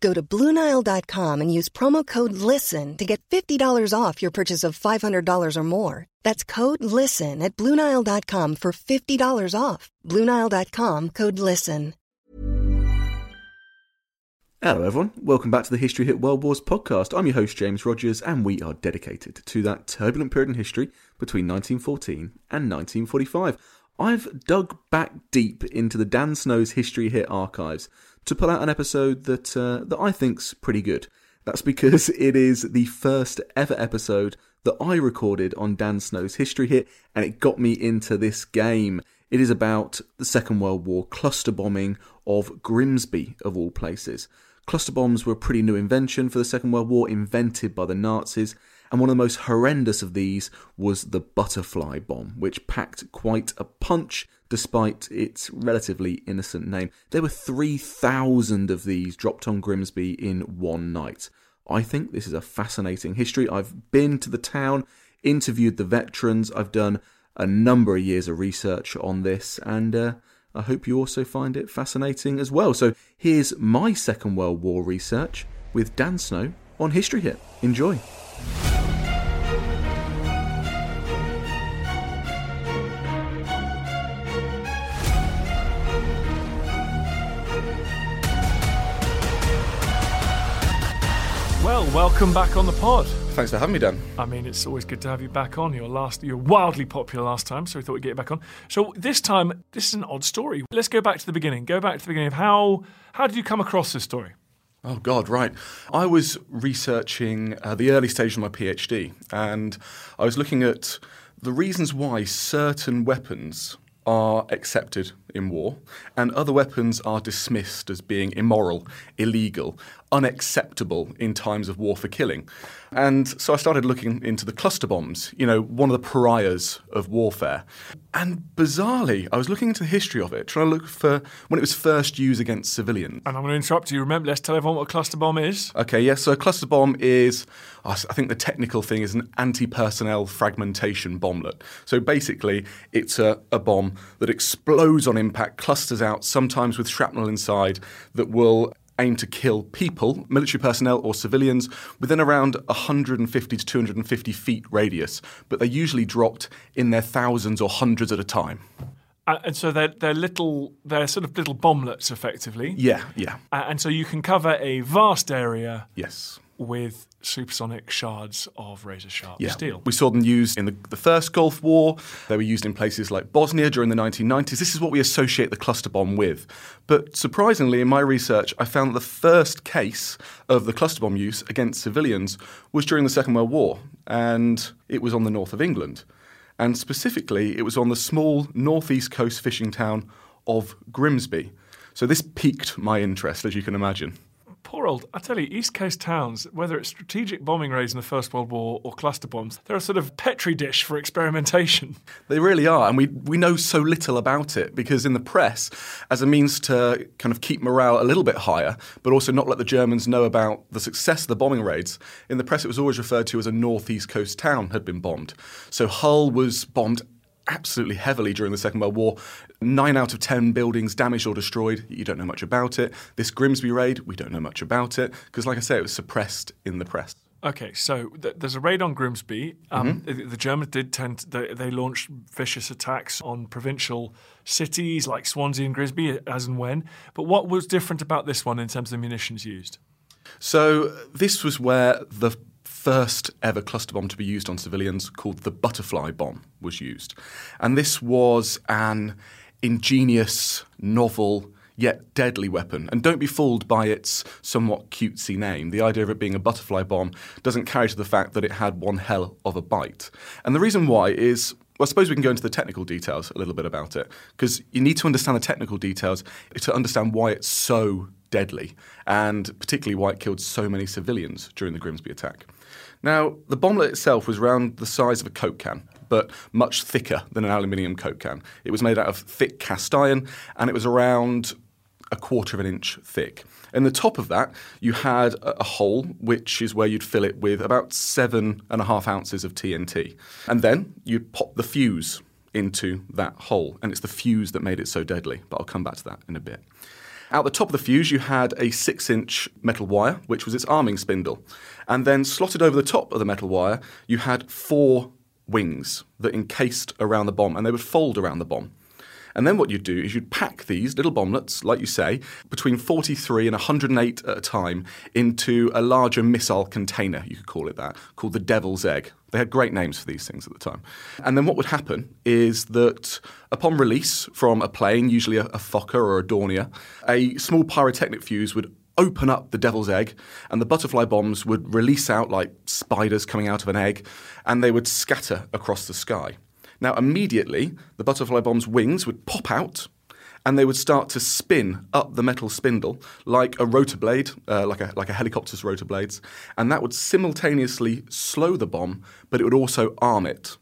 Go to BlueNile.com and use promo code LISTEN to get $50 off your purchase of $500 or more. That's code LISTEN at BlueNile.com for $50 off. BlueNile.com code LISTEN. Hello, everyone. Welcome back to the History Hit World Wars podcast. I'm your host, James Rogers, and we are dedicated to that turbulent period in history between 1914 and 1945. I've dug back deep into the Dan Snow's History Hit archives to pull out an episode that uh, that I think's pretty good. That's because it is the first ever episode that I recorded on Dan Snow's History Hit, and it got me into this game. It is about the Second World War cluster bombing of Grimsby, of all places. Cluster bombs were a pretty new invention for the Second World War, invented by the Nazis, and one of the most horrendous of these was the butterfly bomb, which packed quite a punch despite its relatively innocent name. There were 3,000 of these dropped on Grimsby in one night. I think this is a fascinating history. I've been to the town, interviewed the veterans, I've done a number of years of research on this, and uh, I hope you also find it fascinating as well. So here's my Second World War research with Dan Snow on History Hit. Enjoy. Welcome back on the pod. Thanks for having me, Dan. I mean, it's always good to have you back on. Your last, you're wildly popular last time, so we thought we'd get you back on. So this time, this is an odd story. Let's go back to the beginning. Go back to the beginning of how how did you come across this story? Oh, God, right. I was researching uh, the early stage of my PhD, and I was looking at the reasons why certain weapons are accepted in war, and other weapons are dismissed as being immoral, illegal, unacceptable in times of war for killing. And so I started looking into the cluster bombs, you know, one of the pariahs of warfare. And bizarrely, I was looking into the history of it, trying to look for when it was first used against civilians. And I'm going to interrupt you. Remember, let's tell everyone what a cluster bomb is. Okay, yes. so a cluster bomb is, I think the technical thing is an anti personnel fragmentation bomblet. So basically, it's a, a bomb that explodes on impact, clusters out, sometimes with shrapnel inside, that will aim to kill people, military personnel or civilians, within around 150 to 250 feet radius, but they're usually dropped in their thousands or hundreds at a time. Uh, and so they're, they're little, they're sort of little bomblets, effectively. Yeah, yeah. Uh, and so you can cover a vast area Yes. With supersonic shards of razor sharp Yeah. steel. We saw them used in the, the first Gulf War. They were used in places like Bosnia during the 1990s. This is what we associate the cluster bomb with. But surprisingly, in my research, I found the first case of the cluster bomb use against civilians was during the Second World War, and it was on the north of England. And specifically, it was on the small northeast coast fishing town of Grimsby. So this piqued my interest, as you can imagine. Poor old, I tell you, East Coast towns, whether it's strategic bombing raids in the First World War or cluster bombs, they're a sort of petri dish for experimentation. They really are, and we we know so little about it because in the press, as a means to kind of keep morale a little bit higher, but also not let the Germans know about the success of the bombing raids. In the press, it was always referred to as a northeast coast town had been bombed. So Hull was bombed absolutely heavily during the Second World War. Nine out of ten buildings damaged or destroyed. You don't know much about it. This Grimsby raid, we don't know much about it because, like I say, it was suppressed in the press. Okay, so th- there's a raid on Grimsby. Um, the, the Germans did tend to, they, they launched vicious attacks on provincial cities like Swansea and Grimsby as and when. But what was different about this one in terms of the munitions used? So this was where the first ever cluster bomb to be used on civilians, called the butterfly bomb, was used. And this was an ingenious, novel, yet deadly weapon. And don't be fooled by its somewhat cutesy name. The idea of it being a butterfly bomb doesn't carry to the fact that it had one hell of a bite. And the reason why is well, I suppose we can go into the technical details a little bit about it because you need to understand the technical details to understand why it's so deadly and particularly why it killed so many civilians during the Grimsby attack. Now, the bomblet itself was around the size of a Coke can, but much thicker than an aluminium Coke can. It was made out of thick cast iron and it was around a quarter of an inch thick. In the top of that, you had a, hole, which is where you'd fill it with about seven and a half ounces of TNT. And then you'd pop the fuse into that hole. And it's the fuse that made it so deadly. But I'll come back to that in a bit. Out the top of the fuse, you had a six inch metal wire, which was its arming spindle. And then slotted over the top of the metal wire, you had four wings that encased around the bomb, and they would fold around the bomb. And then what you'd do is you'd pack these little bomblets, like you say, between 43 and 108 at a time into a larger missile container, you could call it that, called the Devil's Egg. They had great names for these things at the time. And then what would happen is that upon release from a plane, usually a, a Fokker or a Dornier, a small pyrotechnic fuse would open up the devil's egg, and the butterfly bombs would release out like spiders coming out of an egg, and they would scatter across the sky. Now, immediately, the butterfly bomb's wings would pop out and they would start to spin up the metal spindle like a rotor blade, uh, like, a, like a helicopter's rotor blades, and that would simultaneously slow the bomb, but it would also arm it.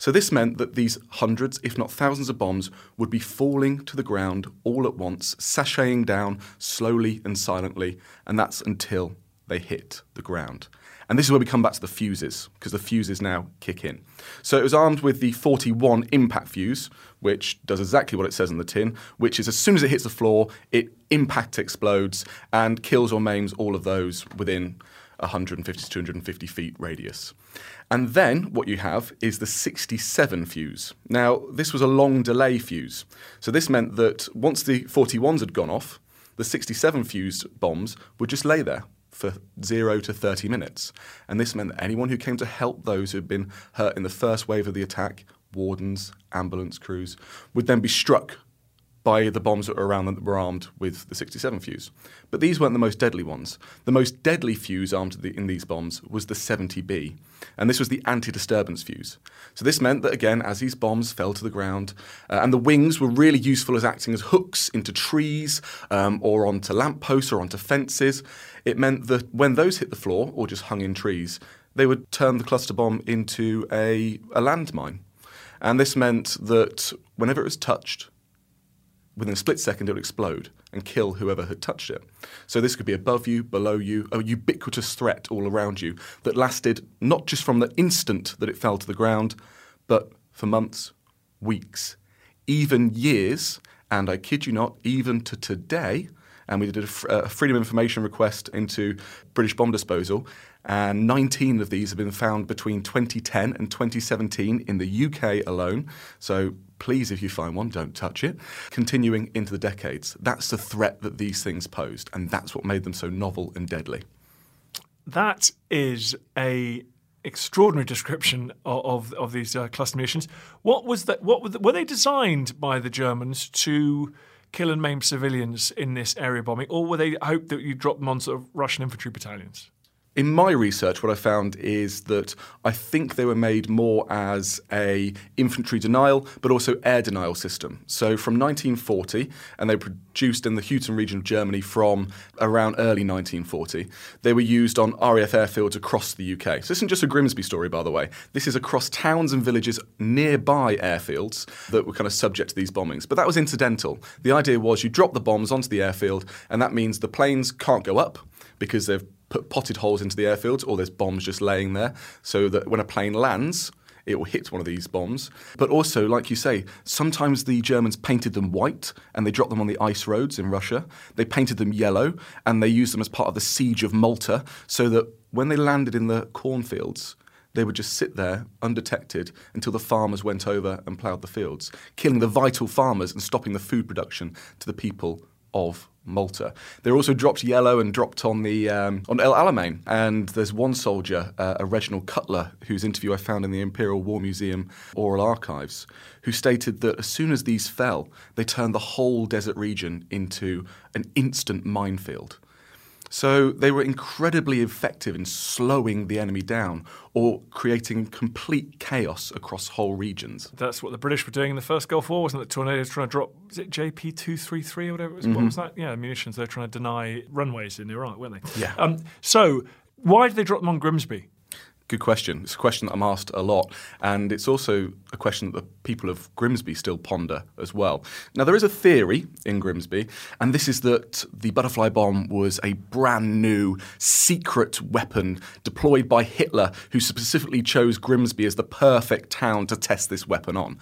So this meant that these hundreds, if not thousands of bombs would be falling to the ground all at once, sashaying down slowly and silently, and that's until they hit the ground. And this is where we come back to the fuses, because the fuses now kick in. So it was armed with the 41 impact fuse, which does exactly what it says on the tin, which is as soon as it hits the floor, it impact explodes and kills or maims all of those within 150 to 250 feet radius. And then what you have is the 67 fuse. Now, this was a long delay fuse. So this meant that once the 41s had gone off, the 67 fused bombs would just lay there for zero to 30 minutes. And this meant that anyone who came to help those who had been hurt in the first wave of the attack, wardens, ambulance crews, would then be struck by the bombs that were around them that were armed with the 67 fuse. But these weren't the most deadly ones. The most deadly fuse armed in these bombs was the 70B, and this was the anti disturbance fuse. So this meant that, again, as these bombs fell to the ground, uh, and the wings were really useful as acting as hooks into trees um, or onto lampposts or onto fences, it meant that when those hit the floor or just hung in trees, they would turn the cluster bomb into a, a landmine. And this meant that whenever it was touched, within a split second it would explode and kill whoever had touched it. So this could be above you, below you, a ubiquitous threat all around you that lasted not just from the instant that it fell to the ground, but for months, weeks, even years, and I kid you not, even to today. And we did a, freedom of information request into British bomb disposal, and 19 of these have been found between 2010 and 2017 in the UK alone. So please, if you find one, don't touch it. Continuing into the decades, that's the threat that these things posed, and that's what made them so novel and deadly. That is a extraordinary description of of, of these uh, cluster munitions. What was that? What were, the, were they designed by the Germans to? kill and maim civilians in this area bombing, or were they hoped that you drop them on sort of Russian infantry battalions? In my research, what I found is that I think they were made more as a infantry denial, but also air denial system. So from 1940, and they were produced in the Heuton region of Germany from around early 1940. They were used on RAF airfields across the UK. So this isn't just a Grimsby story, by the way. This is across towns and villages nearby airfields that were kind of subject to these bombings. But that was incidental. The idea was you drop the bombs onto the airfield, and that means the planes can't go up because they've put potted holes into the airfields or there's bombs just laying there so that when a plane lands, it will hit one of these bombs. But also, like you say, sometimes the Germans painted them white and they dropped them on the ice roads in Russia. They painted them yellow and they used them as part of the siege of Malta so that when they landed in the cornfields, they would just sit there undetected until the farmers went over and ploughed the fields, killing the vital farmers and stopping the food production to the people of Malta. They were also dropped yellow and dropped on the um, on El Alamein. And there's one soldier, uh, a Reginald Cutler, whose interview I found in the Imperial War Museum Oral Archives, who stated that as soon as these fell, they turned the whole desert region into an instant minefield. So they were incredibly effective in slowing the enemy down or creating complete chaos across whole regions. That's what the British were doing in the first Gulf War, wasn't it? Tornadoes trying to drop, is it JP 233 or whatever it was? Mm-hmm. What was that? Yeah, munitions. They're trying to deny runways in Iraq, weren't they? Yeah. Um, so why did they drop them on Grimsby? Good question. It's a question that I'm asked a lot, and it's also a question that the people of Grimsby still ponder as well. Now, there is a theory in Grimsby, and this is that the butterfly bomb was a brand new secret weapon deployed by Hitler, who specifically chose Grimsby as the perfect town to test this weapon on.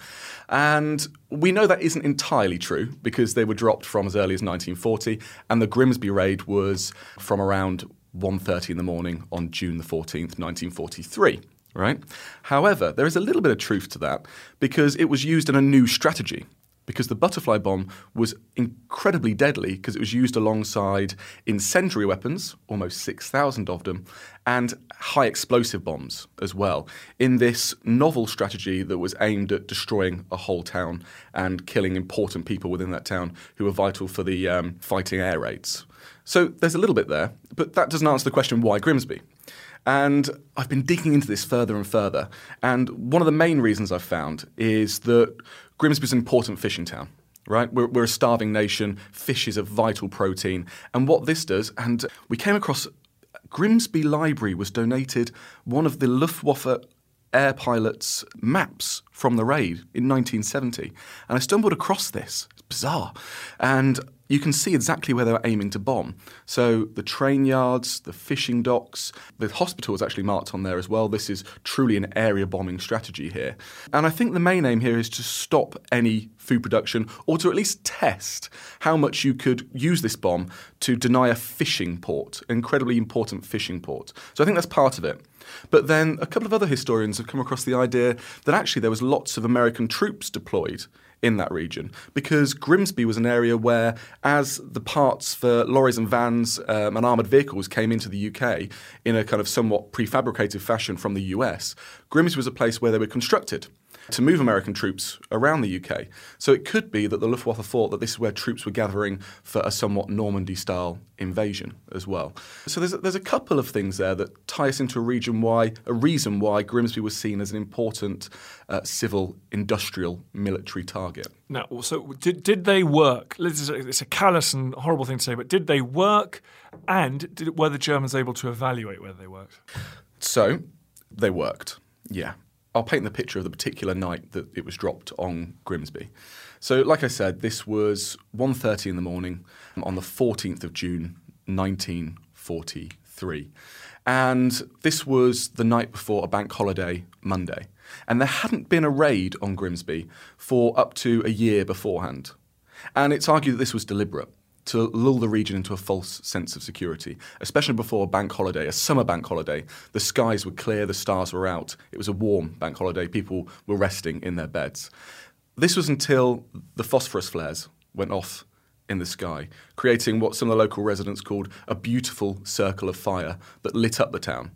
And we know that isn't entirely true because they were dropped from as early as 1940, and the Grimsby raid was from around 1.30 in the morning on June the 14th, 1943. Right? However, there is a little bit of truth to that because it was used in a new strategy. Because the butterfly bomb was incredibly deadly because it was used alongside incendiary weapons, almost 6,000 of them, and high explosive bombs as well, in this novel strategy that was aimed at destroying a whole town and killing important people within that town who were vital for the um, fighting air raids. So there's a little bit there, but that doesn't answer the question why Grimsby. And I've been digging into this further and further. And one of the main reasons I've found is that Grimsby is an important fishing town right? We're, we're, a starving nation. Fish is a vital protein. And what this does, and we came across Grimsby Library was donated one of the Luftwaffe air pilots' maps from the raid in 1970. And I stumbled across this. It's bizarre. And you can see exactly where they were aiming to bomb. So the train yards, the fishing docks, the hospital is actually marked on there as well. This is truly an area bombing strategy here. And I think the main aim here is to stop any food production or to at least test how much you could use this bomb to deny a fishing port, incredibly important fishing port. So I think that's part of it. But then a couple of other historians have come across the idea that actually there was lots of American troops deployed in that region. Because Grimsby was an area where, as the parts for lorries and vans um, and armoured vehicles came into the UK in a kind of somewhat prefabricated fashion from the US, Grimsby was a place where they were constructed to move American troops around the UK. So it could be that the Luftwaffe thought that this is where troops were gathering for a somewhat Normandy style invasion as well. So there's a, there's a couple of things there that tie us into a region why a reason why Grimsby was seen as an important uh, civil industrial military target. Now, so did, did they work? It's a callous and horrible thing to say, but did they work? And did, were the Germans able to evaluate whether they worked? So they worked. Yeah, I'll paint the picture of the particular night that it was dropped on Grimsby. So, like I said, this was 1.30 in the morning on the 14th of June, 1943. And this was the night before a bank holiday Monday. And there hadn't been a raid on Grimsby for up to a year beforehand. And it's argued that this was deliberate to lull the region into a false sense of security, especially before a bank holiday, a summer bank holiday. The skies were clear, the stars were out. It was a warm bank holiday. People were resting in their beds. This was until the phosphorus flares went off in the sky, creating what some of the local residents called a beautiful circle of fire that lit up the town.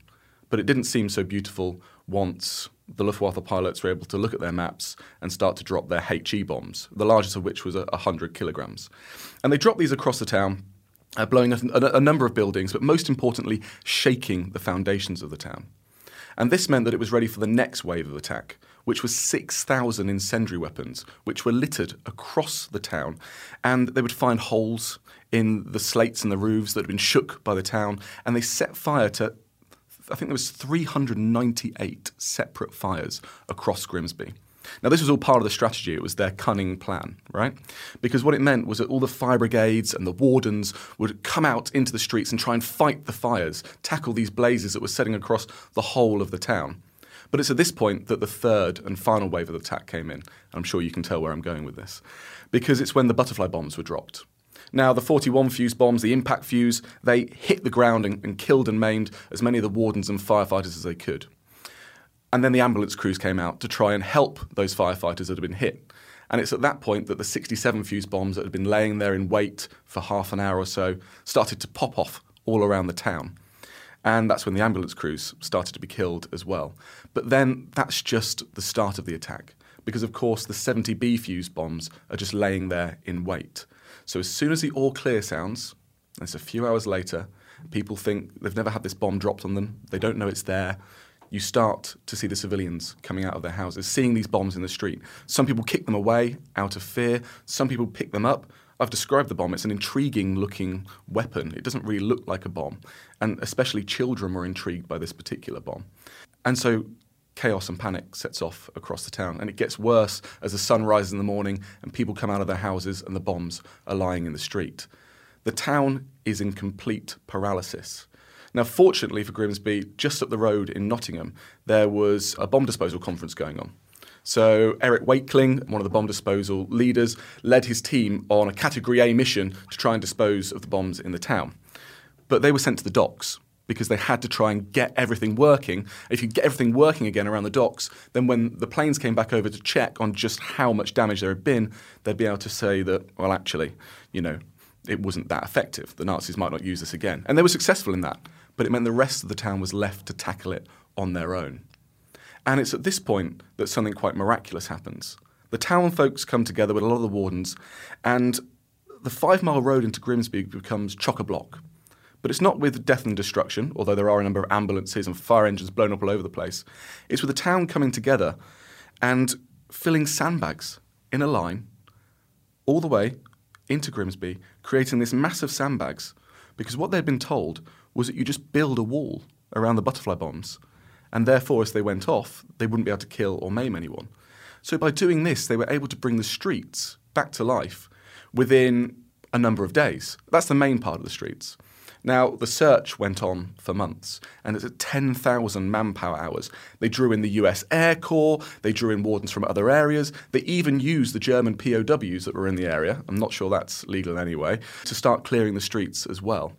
But it didn't seem so beautiful once the Luftwaffe pilots were able to look at their maps and start to drop their HE bombs, the largest of which was 100 kilograms. And they dropped these across the town, uh, blowing a, a, a number of buildings, but most importantly, shaking the foundations of the town. And this meant that it was ready for the next wave of attack, which was 6,000 incendiary weapons, which were littered across the town. And they would find holes in the slates and the roofs that had been shook by the town, and they set fire to I think there was 398 separate fires across Grimsby. Now, this was all part of the strategy. It was their cunning plan, right? Because what it meant was that all the fire brigades and the wardens would come out into the streets and try and fight the fires, tackle these blazes that were setting across the whole of the town. But it's at this point that the third and final wave of the attack came in. I'm sure you can tell where I'm going with this. Because it's when the butterfly bombs were dropped. Now, the 41 fuse bombs, the impact fuse, they hit the ground and, and killed and maimed as many of the wardens and firefighters as they could. And then the ambulance crews came out to try and help those firefighters that had been hit. And it's at that point that the 67 fuse bombs that had been laying there in wait for half an hour or so started to pop off all around the town. And that's when the ambulance crews started to be killed as well. But then that's just the start of the attack, because of course the 70B fuse bombs are just laying there in wait. So as soon as the all clear sounds, it's a few hours later, people think they've never had this bomb dropped on them, they don't know it's there. You start to see the civilians coming out of their houses, seeing these bombs in the street. Some people kick them away out of fear, some people pick them up I've described the bomb. It's an intriguing looking weapon. It doesn't really look like a bomb. And especially children were intrigued by this particular bomb. And so chaos and panic sets off across the town. And it gets worse as the sun rises in the morning and people come out of their houses and the bombs are lying in the street. The town is in complete paralysis. Now, fortunately for Grimsby, just up the road in Nottingham, there was a bomb disposal conference going on. So Eric Wakeling, one of the bomb disposal leaders, led his team on a Category A mission to try and dispose of the bombs in the town. But they were sent to the docks because they had to try and get everything working. If you get everything working again around the docks, then when the planes came back over to check on just how much damage there had been, they'd be able to say that, well, actually, you know, it wasn't that effective. The Nazis might not use this again. And they were successful in that, but it meant the rest of the town was left to tackle it on their own. And it's at this point that something quite miraculous happens. The town folks come together with a lot of the wardens, and the five mile road into Grimsby becomes chock a block. But it's not with death and destruction, although there are a number of ambulances and fire engines blown up all over the place. It's with the town coming together and filling sandbags in a line all the way into Grimsby, creating this massive sandbags. Because what they'd been told was that you just build a wall around the butterfly bombs and therefore, as they went off, they wouldn't be able to kill or maim anyone. So by doing this, they were able to bring the streets back to life within a number of days. That's the main part of the streets. Now, the search went on for months, and it's at 10,000 manpower hours. They drew in the US Air Corps, they drew in wardens from other areas, they even used the German POWs that were in the area, I'm not sure that's legal anyway, to start clearing the streets as well.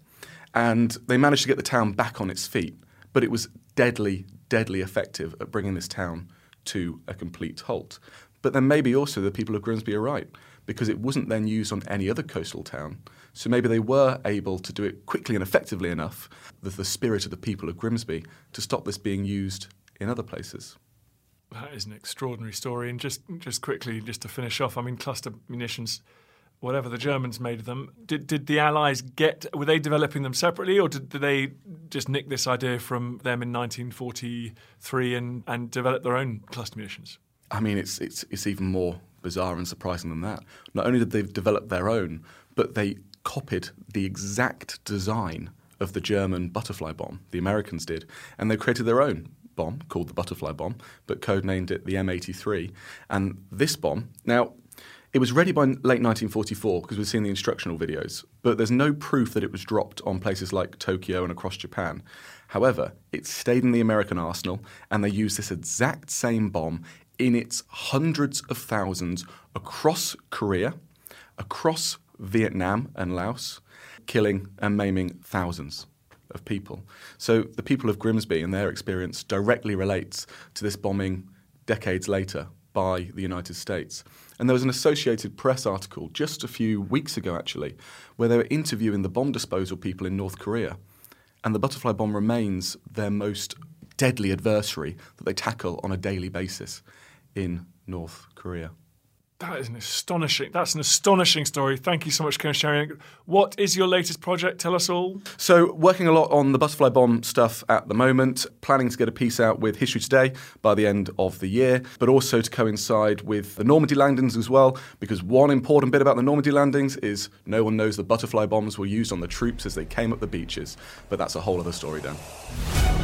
And they managed to get the town back on its feet, but it was deadly, deadly effective at bringing this town to a complete halt. But then maybe also the people of Grimsby are right, because it wasn't then used on any other coastal town. So maybe they were able to do it quickly and effectively enough, with the spirit of the people of Grimsby, to stop this being used in other places. That is an extraordinary story. And just, just quickly, just to finish off, I mean, cluster munitions whatever the Germans made of them. Did, did the Allies get, were they developing them separately or did, did they just nick this idea from them in 1943 and, and develop their own cluster munitions? I mean, it's, it's, it's even more bizarre and surprising than that. Not only did they develop their own, but they copied the exact design of the German butterfly bomb. The Americans did. And they created their own bomb called the butterfly bomb, but codenamed it the M83. And this bomb, now, it was ready by late 1944 because we've seen the instructional videos, but there's no proof that it was dropped on places like Tokyo and across Japan. However, it stayed in the American arsenal and they used this exact same bomb in its hundreds of thousands across Korea, across Vietnam and Laos, killing and maiming thousands of people. So the people of Grimsby and their experience directly relates to this bombing decades later by the United States. And there was an Associated Press article just a few weeks ago, actually, where they were interviewing the bomb disposal people in North Korea. And the butterfly bomb remains their most deadly adversary that they tackle on a daily basis in North Korea. That is an astonishing. That's an astonishing story. Thank you so much for sharing. What is your latest project? Tell us all. So, working a lot on the butterfly bomb stuff at the moment. Planning to get a piece out with History Today by the end of the year, but also to coincide with the Normandy landings as well. Because one important bit about the Normandy landings is no one knows the butterfly bombs were used on the troops as they came up the beaches. But that's a whole other story, Dan.